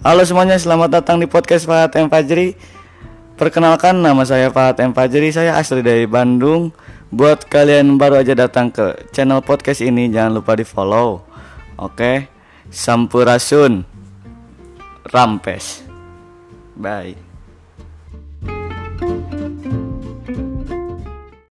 Halo semuanya, selamat datang di podcast pak M Fajri. Perkenalkan nama saya pak M Fajri, saya asli dari Bandung. Buat kalian baru aja datang ke channel podcast ini, jangan lupa di follow. Oke, Sampurasun, Rampes. Bye.